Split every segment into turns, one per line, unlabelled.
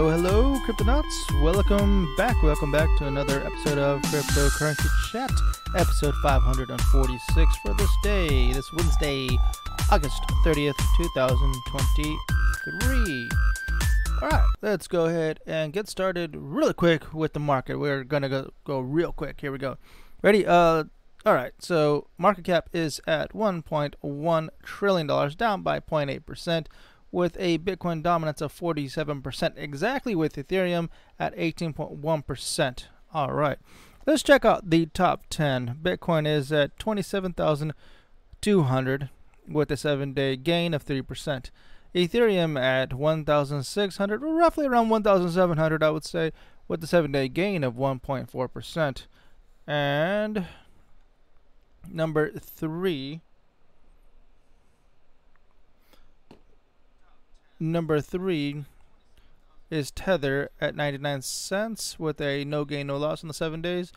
hello, hello, Cryptonauts. Welcome back. Welcome back to another episode of Cryptocurrency Chat, episode 546 for this day, this Wednesday, August 30th, 2023. All right, let's go ahead and get started really quick with the market. We're going to go, go real quick. Here we go. Ready? Uh, all right, so market cap is at $1.1 trillion, down by 0.8% with a Bitcoin dominance of 47%, exactly with Ethereum at 18.1%. All right, let's check out the top 10. Bitcoin is at 27,200 with a seven day gain of 3%. Ethereum at 1,600, roughly around 1,700, I would say, with a seven day gain of 1.4%. And number three Number three is Tether at 99 cents with a no gain, no loss on the seven days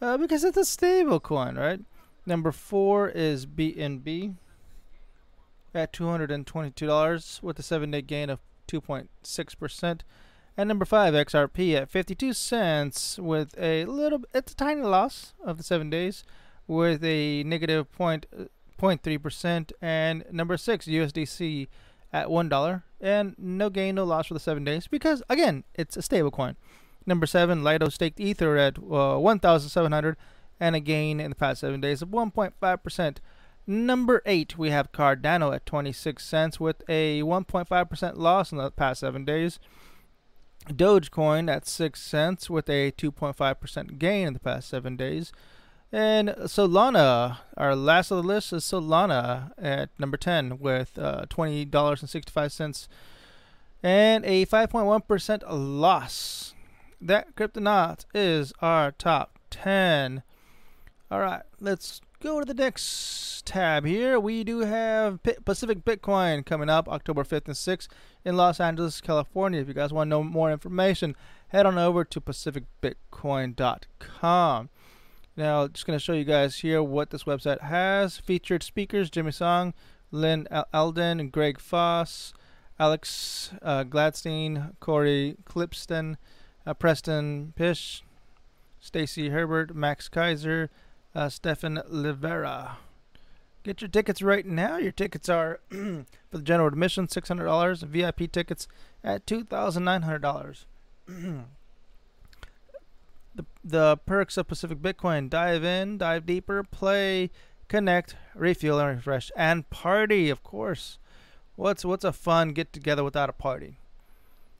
uh, because it's a stable coin, right? Number four is BNB at $222 with a seven day gain of 2.6%. And number five, XRP at 52 cents with a little, it's a tiny loss of the seven days with a negative point, 0.3%. And number six, USDC at $1 and no gain, no loss for the seven days because, again, it's a stable coin. Number seven, Lido staked Ether at uh, 1,700 and a gain in the past seven days of 1.5%. Number eight, we have Cardano at 26 cents with a 1.5% loss in the past seven days. Dogecoin at 6 cents with a 2.5% gain in the past seven days. And Solana, our last of the list is Solana at number 10 with uh, $20.65 and a 5.1% loss. That Cryptonaut is our top 10. All right, let's go to the next tab here. We do have Pacific Bitcoin coming up October 5th and 6th in Los Angeles, California. If you guys want to know more information, head on over to pacificbitcoin.com. Now, just going to show you guys here what this website has. Featured speakers Jimmy Song, Lyn Alden, Greg Foss, Alex uh, Gladstein, Cory Klippsten, uh, Preston Pysh, Stacy Herbert, Max Keiser, uh, Stephan Livera. Get your tickets right now. Your tickets are for the general admission $600, VIP tickets at $2,900. the the perks of Pacific Bitcoin. Dive in, dive deeper, play, connect, refuel and refresh, and party, of course. What's what's a fun get together without a party?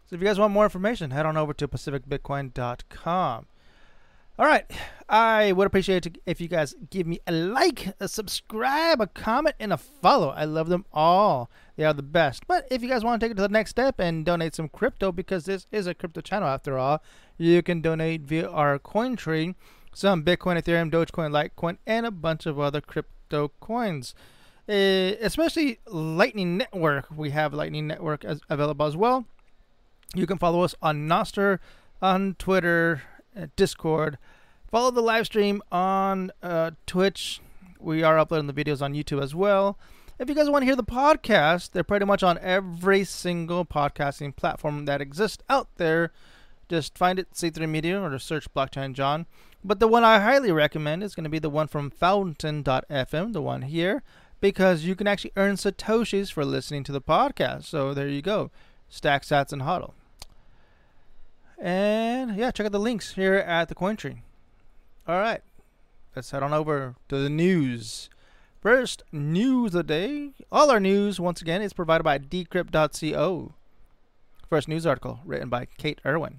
So if you guys want more information, head on over to pacificbitcoin.com. All right. I would appreciate it if you guys give me a like, a subscribe, a comment, and a follow. I love them all. They are the best. But if you guys want to take it to the next step and donate some crypto, because this is a crypto channel after all, you can donate via our coin tree, some Bitcoin, Ethereum, Dogecoin, Litecoin, and a bunch of other crypto coins. Uh, especially Lightning Network. We have Lightning Network as available as well. You can follow us on Nostr, on Twitter, uh, Discord. Follow the live stream on uh, Twitch. We are uploading the videos on YouTube as well. If you guys want to hear the podcast, they're pretty much on every single podcasting platform that exists out there. Just find it C3 Media or search Blockchain John. But the one I highly recommend is going to be the one from Fountain.fm, the one here, because you can actually earn Satoshis for listening to the podcast. So there you go. Stack Sats and HODL. And yeah, check out the links here at the coin tree. All right, let's head on over to the news. First news of the day. All our news, once again, is provided by decrypt.co. First news article written by Kate Irwin.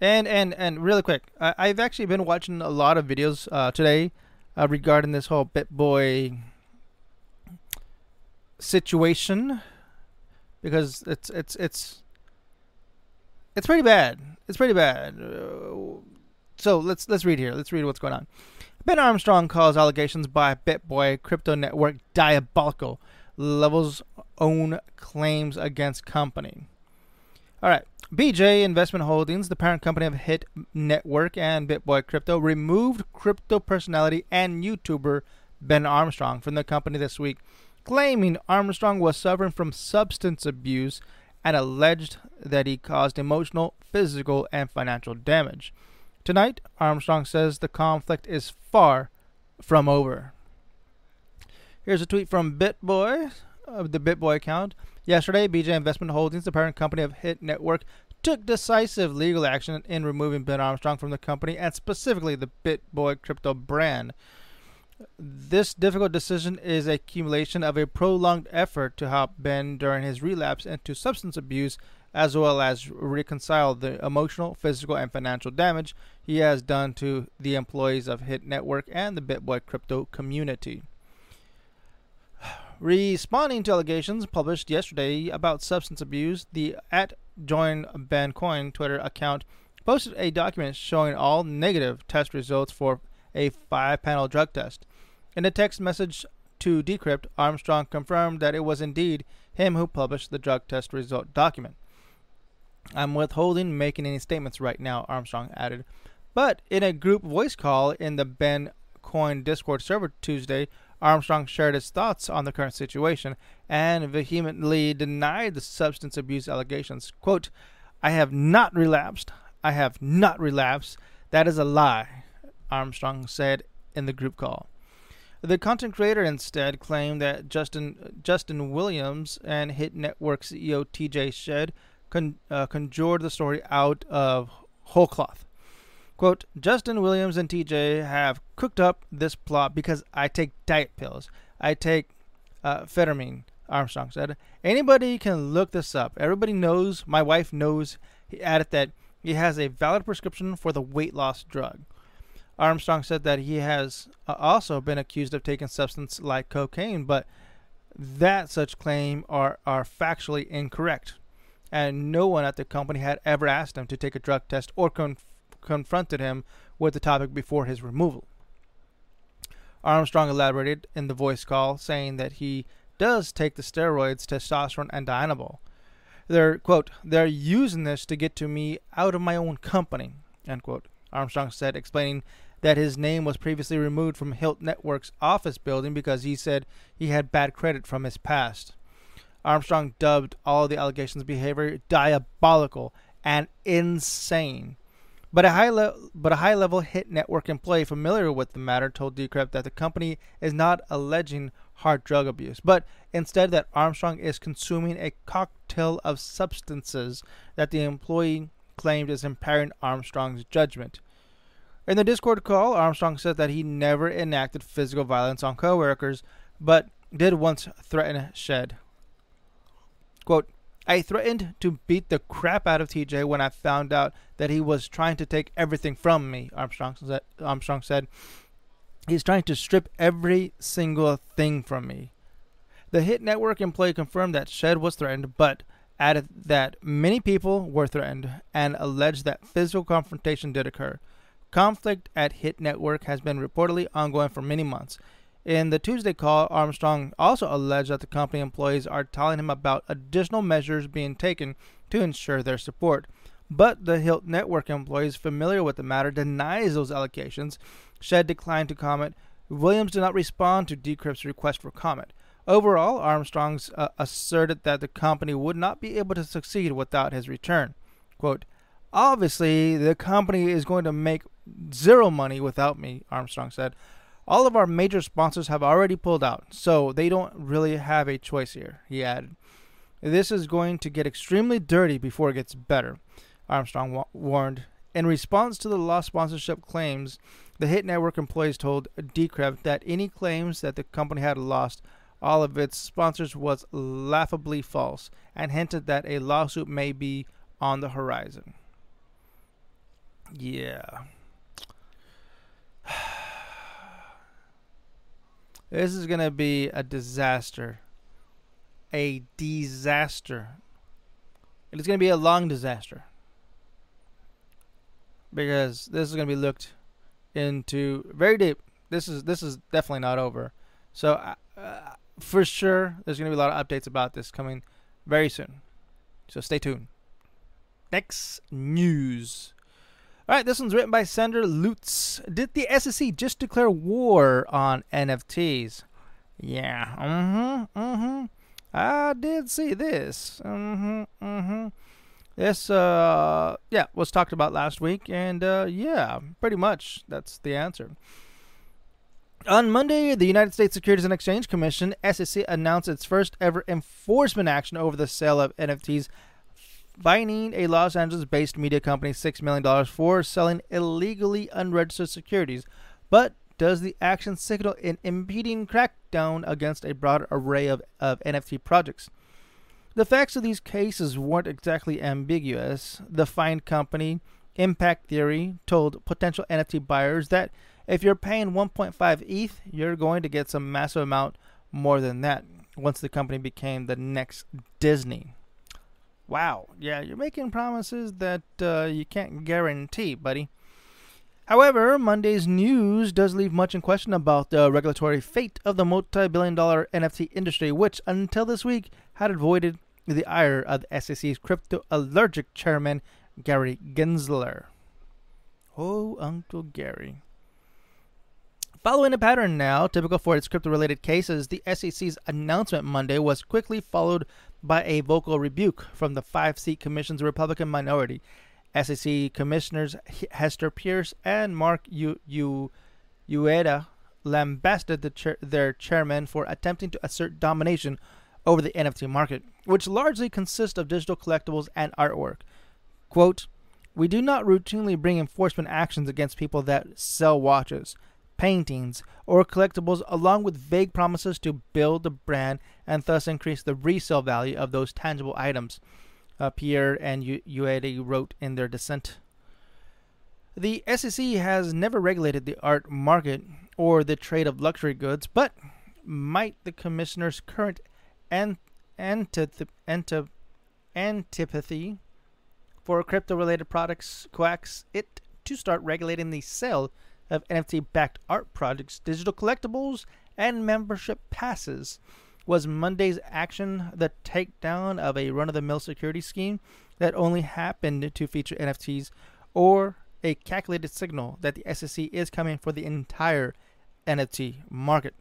And and and really quick, I, have actually been watching a lot of videos uh, today uh, regarding this whole BitBoy situation because it's it's it's it's pretty bad. It's pretty bad. Uh, so let's let's read here. Let's read what's going on. Ben Armstrong calls allegations by BitBoy crypto network diabolical. Levels own claims against company. All right. BJ Investment Holdings, the parent company of Hit Network and BitBoy Crypto, removed crypto personality and YouTuber Ben Armstrong from the company this week, claiming Armstrong was suffering from substance abuse and alleged that he caused emotional, physical, and financial damage. Tonight, Armstrong says the conflict is far from over. Here's a tweet from BitBoy, uh, the BitBoy account. Yesterday, BJ Investment Holdings, the parent company of Hit Network, took decisive legal action in removing Ben Armstrong from the company and specifically the BitBoy crypto brand. This difficult decision is a accumulation of a prolonged effort to help Ben during his relapse into substance abuse, as well as reconcile the emotional, physical, and financial damage he has done to the employees of Hit Network and the BitBoy crypto community. Responding to allegations published yesterday about substance abuse, the at Join Twitter account posted a document showing all negative test results for a five panel drug test. In a text message to Decrypt, Armstrong confirmed that it was indeed him who published the drug test result document. I'm withholding making any statements right now, Armstrong added. But in a group voice call in the Ben Coin Discord server Tuesday, Armstrong shared his thoughts on the current situation and vehemently denied the substance abuse allegations. Quote, I have not relapsed. I have not relapsed. That is a lie, Armstrong said in the group call. The content creator instead claimed that Justin Justin Williams and Hit Network CEO TJ Shedd con, uh, conjured the story out of whole cloth. Quote, Justin Williams and TJ have cooked up this plot because I take diet pills. I take uh, Phetamine, Armstrong said. Anybody can look this up. Everybody knows, my wife knows, he added that he has a valid prescription for the weight loss drug. Armstrong said that he has uh, also been accused of taking substance like cocaine, but that such claim are, are factually incorrect. And no one at the company had ever asked him to take a drug test or confirm confronted him with the topic before his removal. Armstrong elaborated in the voice call, saying that he does take the steroids, testosterone, and Dianabol. They're quote, they're using this to get to me out of my own company, end quote. Armstrong said, explaining that his name was previously removed from Hit Network's office building because he said he had bad credit from his past. Armstrong dubbed all the allegations' behavior diabolical and insane. But a high le- but a high level hit network employee familiar with the matter told Decrypt that the company is not alleging hard drug abuse, but instead that Armstrong is consuming a cocktail of substances that the employee claimed is impairing Armstrong's judgment. In the Discord call, Armstrong said that he never enacted physical violence on coworkers, but did once threaten Shedd. Quote, I threatened to beat the crap out of TJ when I found out that he was trying to take everything from me, Armstrong said. Armstrong said. He's trying to strip every single thing from me. The Hit Network employee confirmed that Shedd was threatened, but added that many people were threatened and alleged that physical confrontation did occur. Conflict at Hit Network has been reportedly ongoing for many months. In the Tuesday call, Armstrong also alleged that the company employees are telling him about additional measures being taken to ensure their support. But the Hit Network employees familiar with the matter denies those allegations. Shedd declined to comment. Williams did not respond to Decrypt's request for comment. Overall, Armstrong's uh, asserted that the company would not be able to succeed without his return. Quote, Obviously, the company is going to make zero money without me, Armstrong said. All of our major sponsors have already pulled out, so they don't really have a choice here, he added. This is going to get extremely dirty before it gets better, Armstrong wa- warned. In response to the lost sponsorship claims, the Hit Network employees told Decrypt that any claims that the company had lost all of its sponsors was laughably false and hinted that a lawsuit may be on the horizon. Yeah. This is going to be a disaster. A disaster. It's going to be a long disaster. Because this is going to be looked into very deep. This is this is definitely not over. So uh, uh, for sure there's going to be a lot of updates about this coming very soon. So stay tuned. Next news. All right, this one's written by Sander Lutz. Did the SEC just declare war on NFTs? Yeah. Mm-hmm. Mm-hmm. I did see this. Mm-hmm. Mm-hmm. This, uh, yeah, was talked about last week, and uh, yeah, pretty much that's the answer. On Monday, the United States Securities and Exchange Commission (SEC) announced its first ever enforcement action over the sale of NFTs, fining a Los Angeles-based media company six million dollars for selling illegally unregistered securities. But does the action signal an impeding crackdown against a broad array of, of NFT projects? The facts of these cases weren't exactly ambiguous. The fined company, Impact Theory, told potential NFT buyers that if you're paying 1.5 ETH, you're going to get some massive amount more than that once the company became the next Disney. Wow, yeah, you're making promises that uh, you can't guarantee, buddy. However, Monday's news does leave much in question about the regulatory fate of the multi billion dollar NFT industry, which until this week had avoided the ire of the SEC's crypto allergic chairman, Gary Gensler. Oh, Uncle Gary. Following a pattern now typical for its crypto related cases, the SEC's announcement Monday was quickly followed by a vocal rebuke from the five seat commission's Republican minority. SEC Commissioners Hester Peirce and Mark U- U- Uyeda lambasted the their chairman for attempting to assert domination over the NFT market, which largely consists of digital collectibles and artwork. Quote, We do not routinely bring enforcement actions against people that sell watches, paintings, or collectibles, along with vague promises to build the brand and thus increase the resale value of those tangible items uh, Pierre and Uyeda wrote in their dissent. The SEC has never regulated the art market or the trade of luxury goods, but might the commissioner's current an- antith- antip- antipathy for crypto related products coax it to start regulating the sale of NFT backed art projects, digital collectibles, and membership passes? was Monday's action the takedown of a run of the mill security scheme that only happened to feature NFTs, or a calculated signal that the SEC is coming for the entire NFT market?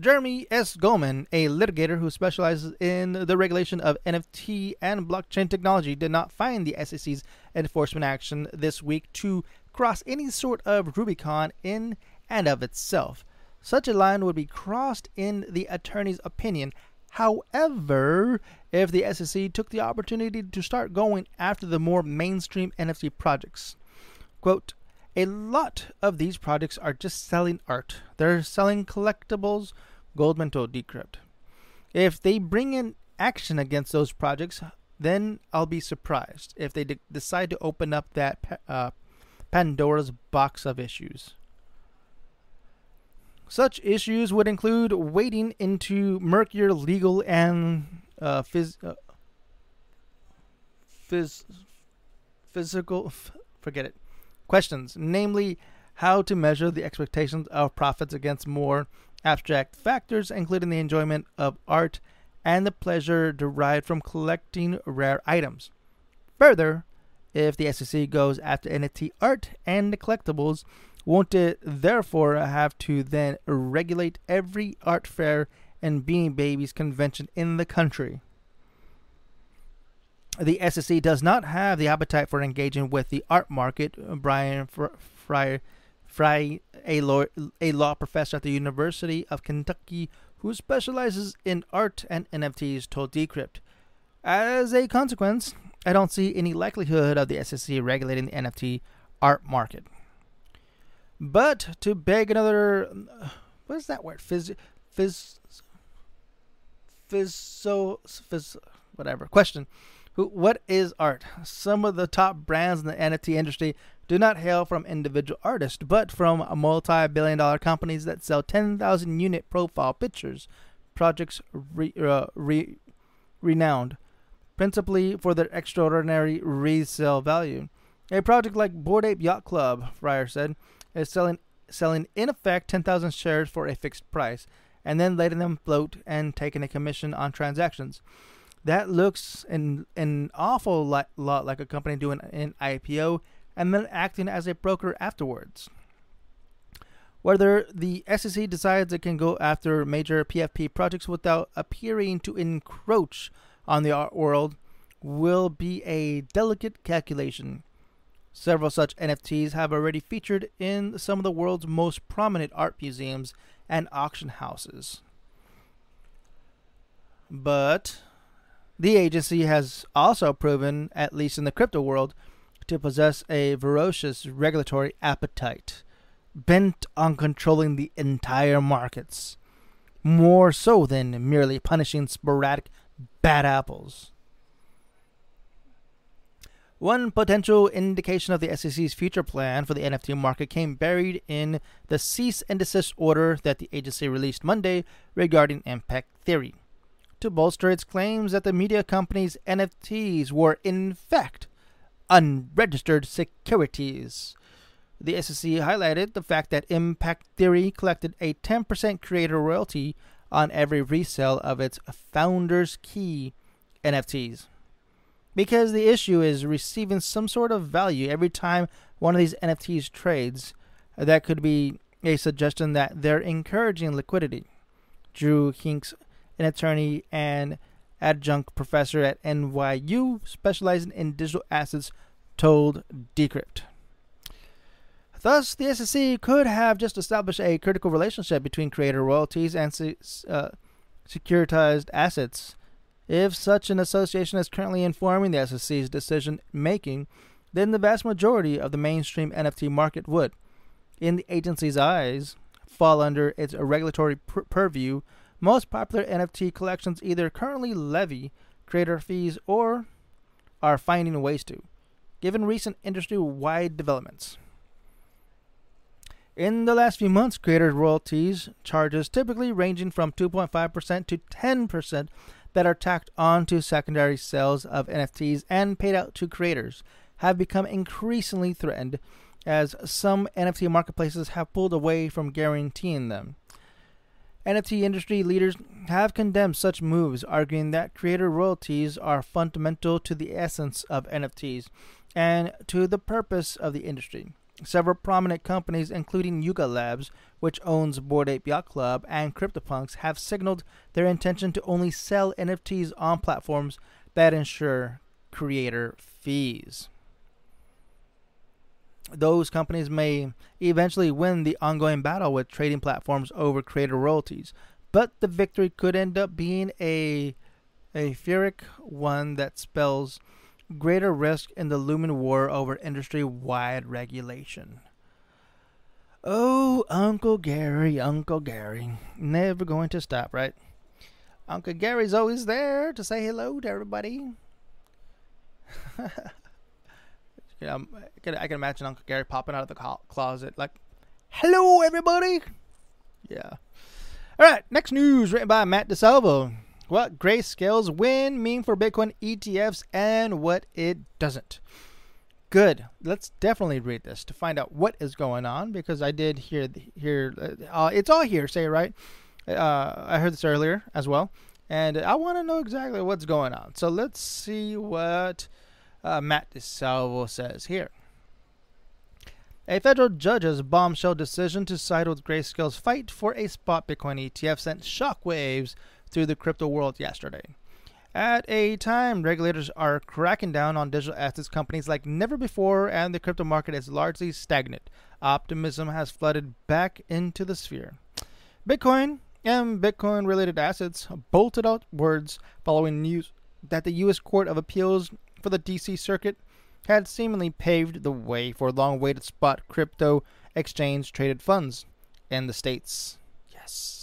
Jeremy S. Goldman, a litigator who specializes in the regulation of NFT and blockchain technology, did not find the SEC's enforcement action this week to cross any sort of Rubicon in and of itself. Such a line would be crossed in the attorney's opinion. However, if the SEC took the opportunity to start going after the more mainstream NFT projects, quote, a lot of these projects are just selling art. They're selling collectibles, Goldman told Decrypt. If they bring in action against those projects, then I'll be surprised if they de- decide to open up that uh, Pandora's box of issues. Such issues would include wading into murkier legal and uh, phys- uh, phys- physical, forget it, questions, namely how to measure the expectations of profits against more abstract factors, including the enjoyment of art and the pleasure derived from collecting rare items. Further, if the SEC goes after NFT art and the collectibles, won't it therefore have to then regulate every art fair and Beanie Babies convention in the country? The SEC does not have the appetite for engaging with the art market. Brian Frye, Fry a, law, a law professor at the University of Kentucky who specializes in art and NFTs, told Decrypt. As a consequence, I don't see any likelihood of the SEC regulating the NFT art market. But to beg another, what is that word? Phys, phys, phys, so, phys, whatever. Question. What is art? Some of the top brands in the NFT industry do not hail from individual artists, but from multi billion dollar companies that sell 10,000 unit profile pictures, projects re, uh, re, renowned principally for their extraordinary resale value. A project like Bored Ape Yacht Club, Fryer said, is selling selling in effect 10,000 shares for a fixed price and then letting them float and taking a commission on transactions. That looks an, an awful lot, lot like a company doing an IPO and then acting as a broker afterwards. whether the SEC decides it can go after major PFP projects without appearing to encroach on the art world will be a delicate calculation. Several such NFTs have already featured in some of the world's most prominent art museums and auction houses. But the agency has also proven, at least in the crypto world, to possess a ferocious regulatory appetite, bent on controlling the entire markets, more so than merely punishing sporadic bad apples. One potential indication of the SEC's future plan for the NFT market came buried in the cease and desist order that the agency released Monday regarding Impact Theory to bolster its claims that the media company's NFTs were, in fact, unregistered securities. The SEC highlighted the fact that Impact Theory collected a 10% creator royalty on every resale of its Founders Key NFTs. Because the issue is receiving some sort of value every time one of these NFTs trades, that could be a suggestion that they're encouraging liquidity. Drew Hinkes, an attorney and adjunct professor at NYU specializing in digital assets, told Decrypt. Thus, the SEC could have just established a critical relationship between creator royalties and uh, securitized assets. If such an association is currently informing the SEC's decision making, then the vast majority of the mainstream NFT market would, in the agency's eyes, fall under its regulatory pur- purview most popular NFT collections either currently levy creator fees or are finding ways to, given recent industry wide developments. In the last few months, creator royalties charges typically ranging from 2.5% to 10% that are tacked onto secondary sales of NFTs and paid out to creators have become increasingly threatened as some NFT marketplaces have pulled away from guaranteeing them. NFT industry leaders have condemned such moves, arguing that creator royalties are fundamental to the essence of NFTs and to the purpose of the industry. Several prominent companies, including Yuga Labs, which owns Bored Ape Yacht Club, and CryptoPunks, have signaled their intention to only sell NFTs on platforms that ensure creator fees. Those companies may eventually win the ongoing battle with trading platforms over creator royalties, but the victory could end up being a a Pyrrhic one that spells greater risk in the looming war over industry-wide regulation. Oh, Uncle Gary, Uncle Gary, never going to stop, right? Uncle Gary's always there to say hello to everybody. Know, um, I can, I can imagine Uncle Gary popping out of the closet like, "Hello, everybody." Yeah. All right. Next news written by Matt DeSalvo. What Grayscale's win mean for Bitcoin ETFs and what it doesn't. Good. Let's definitely read this to find out what is going on because I did hear hear uh, it's all hearsay, right? Uh, I heard this earlier as well, and I want to know exactly what's going on. So let's see what uh, Matt DeSalvo says here. A federal judge's bombshell decision to side with Grayscale's fight for a spot Bitcoin ETF sent shockwaves through the crypto world yesterday. At a time, regulators are cracking down on digital assets companies like never before, and the crypto market is largely stagnant. Optimism has flooded back into the sphere. Bitcoin and Bitcoin related assets bolted outwards following news that the U.S. Court of Appeals for the DC circuit had seemingly paved the way for long awaited spot crypto exchange traded funds in the States. Yes.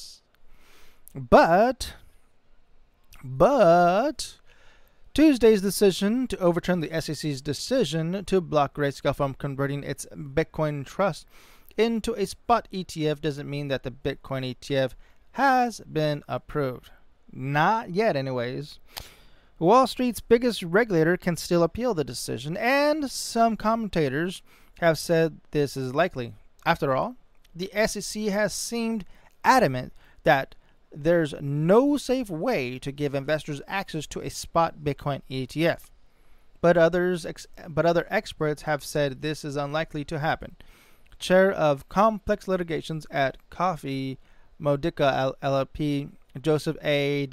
But, but, Tuesday's decision to overturn the SEC's decision to block Grayscale from converting its Bitcoin trust into a spot ETF doesn't mean that the Bitcoin ETF has been approved. Not yet, anyways. Wall Street's biggest regulator can still appeal the decision, and some commentators have said this is likely. After all, the SEC has seemed adamant that there's no safe way to give investors access to a spot Bitcoin ETF. But others, but other experts have said this is unlikely to happen. chair of complex litigations at Coffey Modica LLP, Joseph A.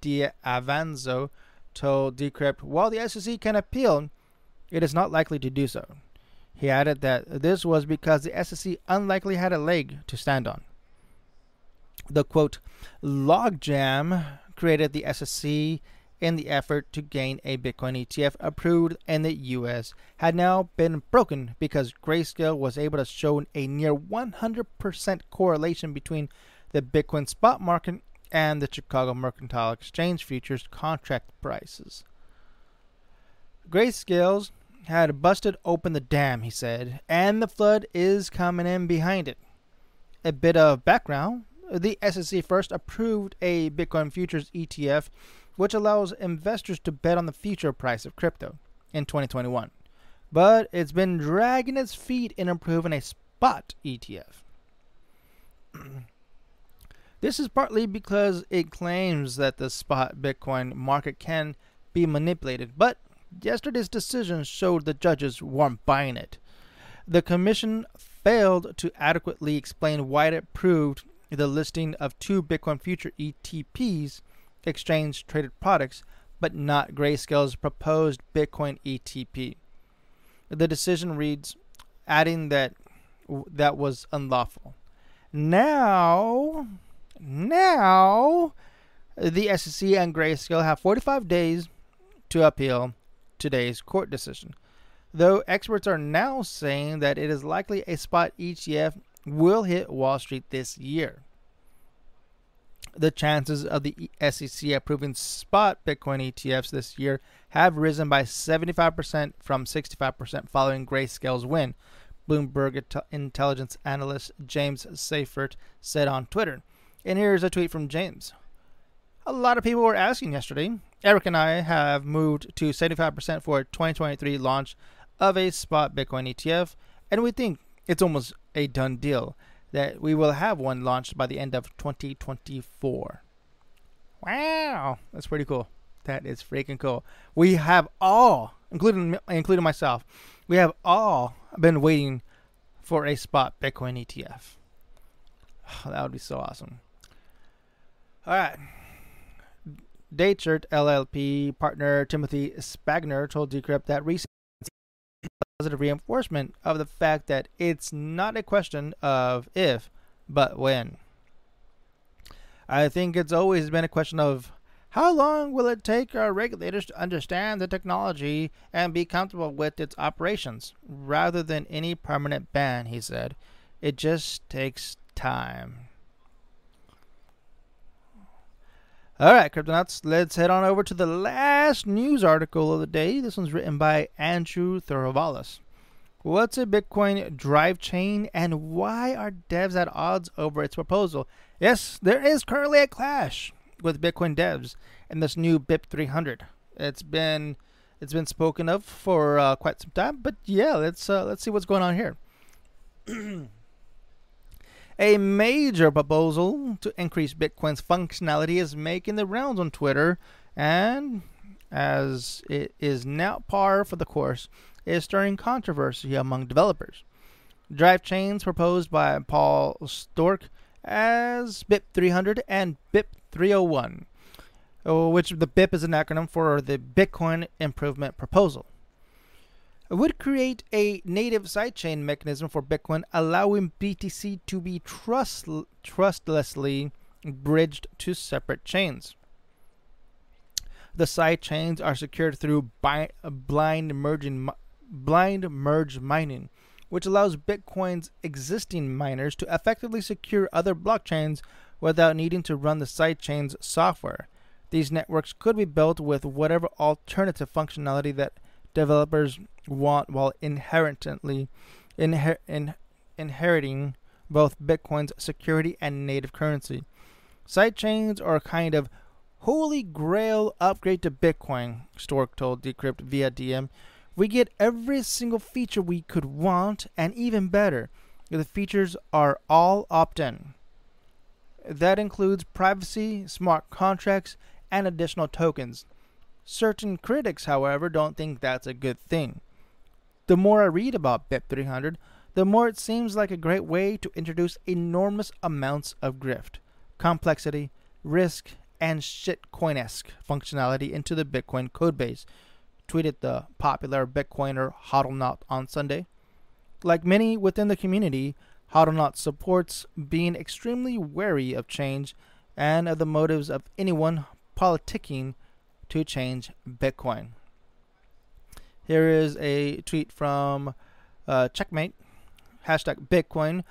D'Avanzo, told Decrypt while the SEC can appeal, it is not likely to do so. He added that this was because the SEC unlikely had a leg to stand on. The quote, logjam created the SEC in the effort to gain a Bitcoin ETF approved in the US had now been broken because Grayscale was able to show a near 100% correlation between the Bitcoin spot market and the Chicago Mercantile Exchange futures contract prices. Grayscale's had busted open the dam, he said, and the flood is coming in behind it. A bit of background the SEC first approved a Bitcoin futures ETF, which allows investors to bet on the future price of crypto in 2021. But it's been dragging its feet in approving a spot ETF. this is partly because it claims that the spot Bitcoin market can be manipulated, but Yesterday's decision showed the judges weren't buying it. The commission failed to adequately explain why it approved the listing of two Bitcoin future ETPs, exchange traded products, but not Grayscale's proposed Bitcoin ETP. The decision reads, adding that that was unlawful. Now, now, the SEC and Grayscale have 45 days to appeal today's court decision. Though experts are now saying that it is likely a spot ETF will hit Wall Street this year. The chances of the SEC approving spot Bitcoin ETFs this year have risen by 75% from 65% following Grayscale's win, Bloomberg intelligence analyst James Seyffart said on Twitter. And here's a tweet from James. A lot of people were asking yesterday Eric and I have moved to 75% for 2023 launch of a spot Bitcoin ETF, and we think it's almost a done deal that we will have one launched by the end of 2024. Wow, that's pretty cool. That is freaking cool. We have all, including including myself, we have all been waiting for a spot Bitcoin ETF. that would be so awesome. All right. Datechert LLP partner Timothy Spagner told Decrypt that recent positive reinforcement of the fact that it's not a question of if, but when. I think it's always been a question of how long will it take our regulators to understand the technology and be comfortable with its operations, rather than any permanent ban, he said. It just takes time. All right, Cryptonauts, let's head on over to the last news article of the day. This one's written by Andrew Throuvalas. What's a Bitcoin drive chain and why are devs at odds over its proposal? Yes, there is currently a clash with Bitcoin devs and this new BIP 300. It's been it's been spoken of for uh, quite some time, but yeah, let's uh, let's see what's going on here. A major proposal to increase Bitcoin's functionality is making the rounds on Twitter, and as it is now par for the course, is stirring controversy among developers. Drive chains proposed by Paul Sztorc as BIP 300 and BIP 301, which the BIP is an acronym for the Bitcoin Improvement Proposal would create a native sidechain mechanism for Bitcoin, allowing BTC to be trust, trustlessly bridged to separate chains. The sidechains are secured through bi- blind merging, blind merge mining, which allows Bitcoin's existing miners to effectively secure other blockchains without needing to run the sidechain's software. These networks could be built with whatever alternative functionality that developers want while inherently inher- in, inheriting both Bitcoin's security and native currency. Sidechains are a kind of holy grail upgrade to Bitcoin, Sztorc told Decrypt via DM. We get every single feature we could want and even better. The features are all opt in. That includes privacy, smart contracts, and additional tokens. Certain critics, however, don't think that's a good thing. The more I read about BIP 300, the more it seems like a great way to introduce enormous amounts of grift, complexity, risk, and shitcoin-esque functionality into the Bitcoin codebase, tweeted the popular Bitcoiner HODLONAUT on Sunday. Like many within the community, HODLONAUT supports being extremely wary of change and of the motives of anyone politicking to change Bitcoin. Here is a tweet from uh, Checkmate. Hashtag Bitcoin.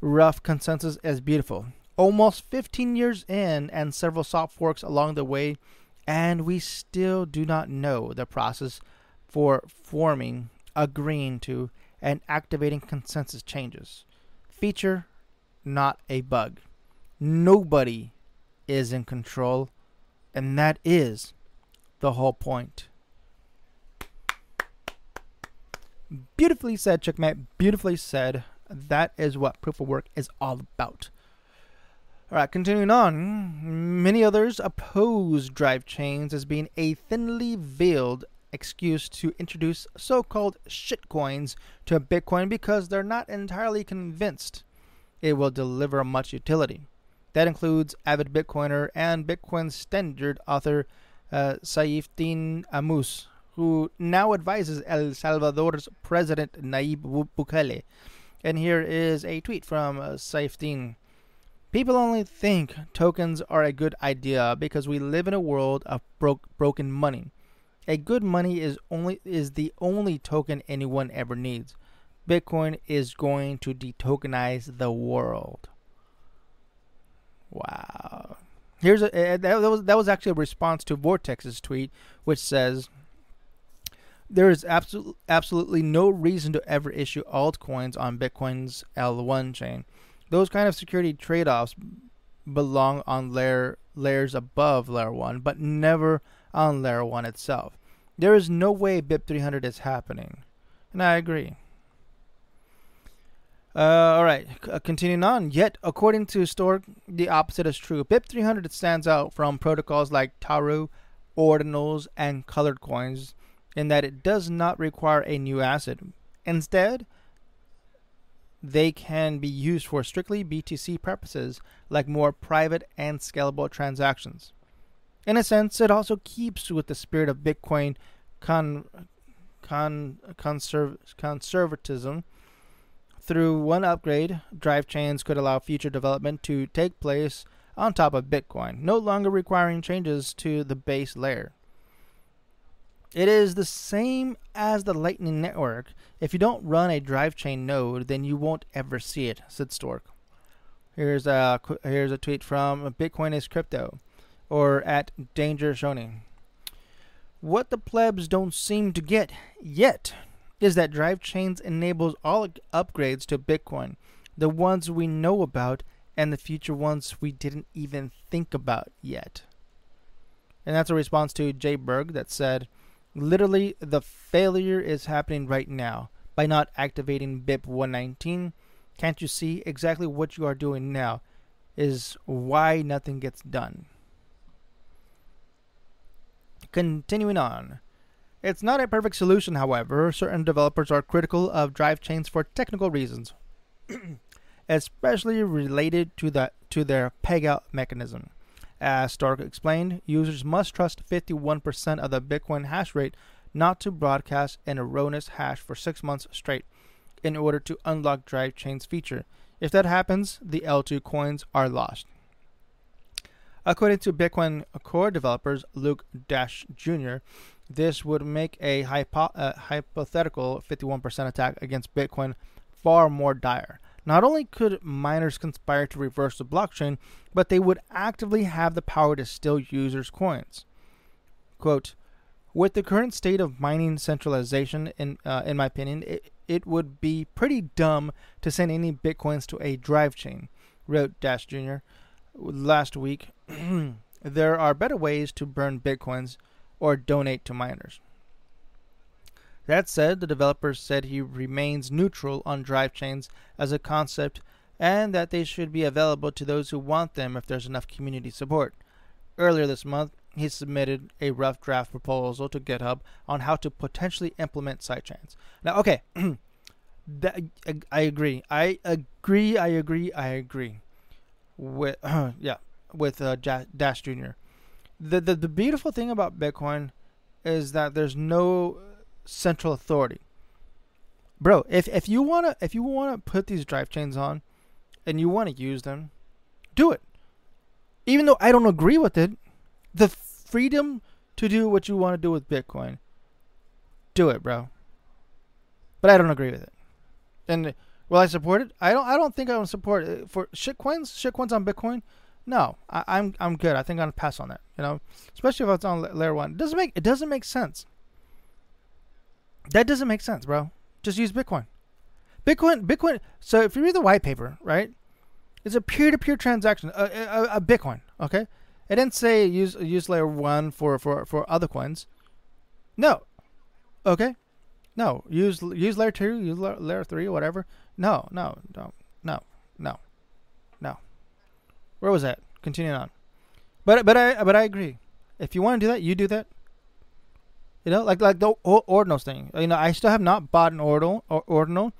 Rough consensus is beautiful. Almost 15 years in and several soft forks along the way, and we still do not know the process for forming, agreeing to, and activating consensus changes. Feature, not a bug. Nobody is in control, and that is the whole point. Beautifully said, Checkmate. Beautifully said. That is what proof of work is all about. All right, continuing on. Many others oppose drive chains as being a thinly veiled excuse to introduce so called shitcoins to Bitcoin because they're not entirely convinced it will deliver much utility. That includes avid Bitcoiner and Bitcoin standard author uh, Saifedean Ammous, who now advises El Salvador's President Nayib Bukele. And here is a tweet from uh, Saifedean. People only think tokens are a good idea because we live in a world of broke, broken money. A good money is only is the only token anyone ever needs. Bitcoin is going to detokenize the world. Wow. Here's a that was that was actually a response to Vortex's tweet, which says there is absolutely absolutely no reason to ever issue altcoins on Bitcoin's L1 chain. Those kind of security trade-offs belong on layer layers above layer 1, but never on layer 1 itself. There is no way BIP300 is happening. And I agree. Uh, all right, C- uh, continuing on. Yet, according to Sztorc, the opposite is true. BIP300 stands out from protocols like Taro, Ordinals, and colored coins in that it does not require a new asset. Instead, they can be used for strictly BTC purposes, like more private and scalable transactions. In a sense, it also keeps with the spirit of Bitcoin con, con, conserv, conservatism. Through one upgrade, drive chains could allow future development to take place on top of Bitcoin, no longer requiring changes to the base layer. It is the same as the Lightning Network. If you don't run a drive chain node, then you won't ever see it, said Sztorc. Here's a here's a tweet from Bitcoin is crypto, or at Danger Shoni. What the plebs don't seem to get yet is that drive chains enables all upgrades to Bitcoin, the ones we know about and the future ones we didn't even think about yet. And that's a response to Jay Berg that said, Literally, the failure is happening right now by not activating BIP 119. Can't you see exactly what you are doing now is why nothing gets done? Continuing on. It's not a perfect solution, however. Certain developers are critical of drive chains for technical reasons, especially related to the to their pegout mechanism. As Sztorc explained, users must trust 51% of the Bitcoin hash rate not to broadcast an erroneous hash for six months straight in order to unlock Drive Chain's feature. If that happens, the L2 coins are lost. According to Bitcoin core developers Luke Dash Jr., this would make a hypo- uh, hypothetical 51% attack against Bitcoin far more dire. Not only could miners conspire to reverse the blockchain, but they would actively have the power to steal users' coins. Quote, with the current state of mining centralization, in, uh, in my opinion, it, it would be pretty dumb to send any bitcoins to a drive chain, wrote Dash Jr. last week. there are better ways to burn bitcoins or donate to miners. That said, the developer said he remains neutral on drive chains as a concept and that they should be available to those who want them if there's enough community support. Earlier this month, he submitted a rough draft proposal to GitHub on how to potentially implement sidechains. Now, okay, That I, I agree. I agree. I agree. I agree. With yeah, with uh, Dash Jr. The, the the beautiful thing about Bitcoin is that there's no central authority. Bro, if if you wanna if you wanna put these drive chains on, and you want to use them, do it. Even though I don't agree with it, the freedom to do what you want to do with Bitcoin, do it, bro. But I don't agree with it. And uh, will I support it? I don't. I don't think I would support it for shitcoins. Shitcoins on Bitcoin. No, I, am I'm, I'm good. I think I'm gonna pass on that. You know, especially if it's on layer one. It doesn't make it doesn't make sense. That doesn't make sense, bro. Just use Bitcoin. Bitcoin, Bitcoin. So if you read the white paper, right, it's a peer-to-peer transaction, a, a, a Bitcoin. Okay, it didn't say use use layer one for for for other coins. No. Okay. No. Use use layer two. Use layer three. Whatever. No. No. No. No. No. No. Where was that? Continuing on. But but I but I agree. If you want to do that, you do that. You know, like like the ordinals thing. You know, I still have not bought an ordinal or ordinal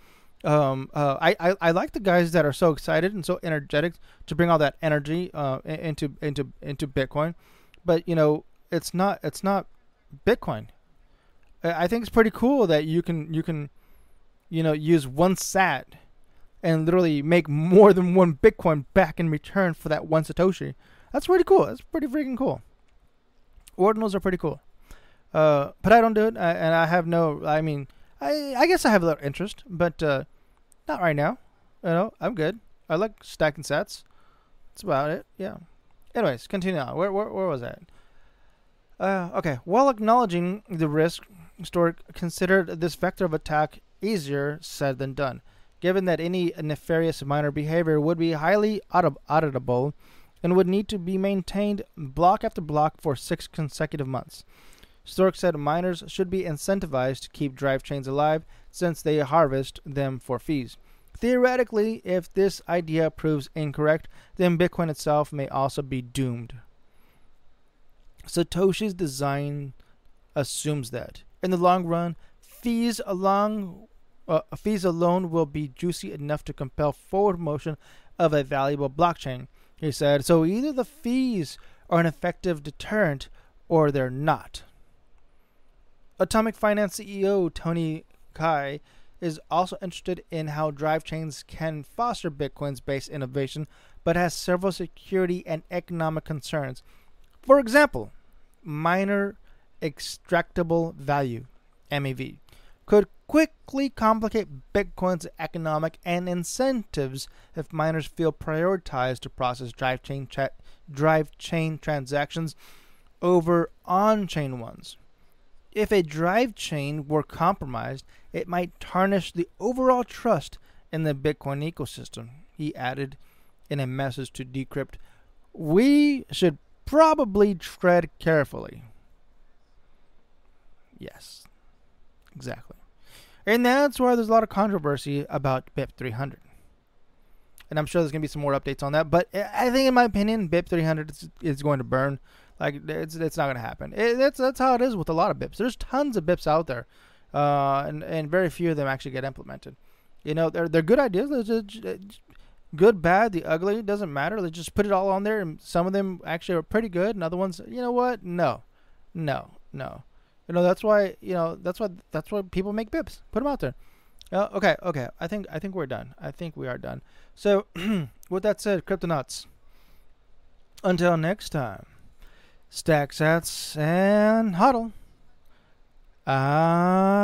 um, uh, I, I, I like the guys that are so excited and so energetic to bring all that energy uh, into into into Bitcoin, but you know it's not it's not Bitcoin. I think it's pretty cool that you can you can you know use one sat and literally make more than one Bitcoin back in return for that one Satoshi. That's pretty cool. That's pretty freaking cool. Ordinals are pretty cool. Uh, but I don't do it, I, and I have no. I mean, I I guess I have a little interest, but uh, not right now. You know, I'm good. I like stacking sats. That's about it. Yeah. Anyways, continue on. Where where, where was that? Uh, okay. While acknowledging the risk, Sztorc considered this vector of attack easier said than done, given that any nefarious miner behavior would be highly auditable and would need to be maintained block after block for six consecutive months. Sztorc said miners should be incentivized to keep drive chains alive since they harvest them for fees. Theoretically, if this idea proves incorrect, then Bitcoin itself may also be doomed. Satoshi's design assumes that in the long run, fees along uh, fees alone will be juicy enough to compel forward motion of a valuable blockchain. He said, so either the fees are an effective deterrent or they're not. Atomic Finance CEO Tony Cai is also interested in how drive chains can foster Bitcoin's based innovation, but has several security and economic concerns. For example, miner extractable value MEV could quickly complicate Bitcoin's economic and incentives if miners feel prioritized to process drive chain tra- drive chain transactions over on-chain ones. If a drive chain were compromised, it might tarnish the overall trust in the Bitcoin ecosystem. He added in a message to Decrypt, We should probably tread carefully. Yes, exactly. And that's why there's a lot of controversy about BIP 300. And I'm sure there's going to be some more updates on that. But I think, in my opinion, BIP 300 is, is going to burn. Like it's it's not gonna happen. It, that's that's how it is with a lot of BIPs. There's tons of BIPs out there, uh, and and very few of them actually get implemented. You know, they're they're good ideas. They're just, good, bad, the ugly. It doesn't matter. They just put it all on there, and some of them actually are pretty good, and other ones, you know what? No, no, no. You know that's why you know that's why that's why people make BIPs. Put them out there. Uh, okay, okay. I think I think we're done. I think we are done. So, with that said, Cryptonauts. Until next time. Stack sats and HODL. Adios.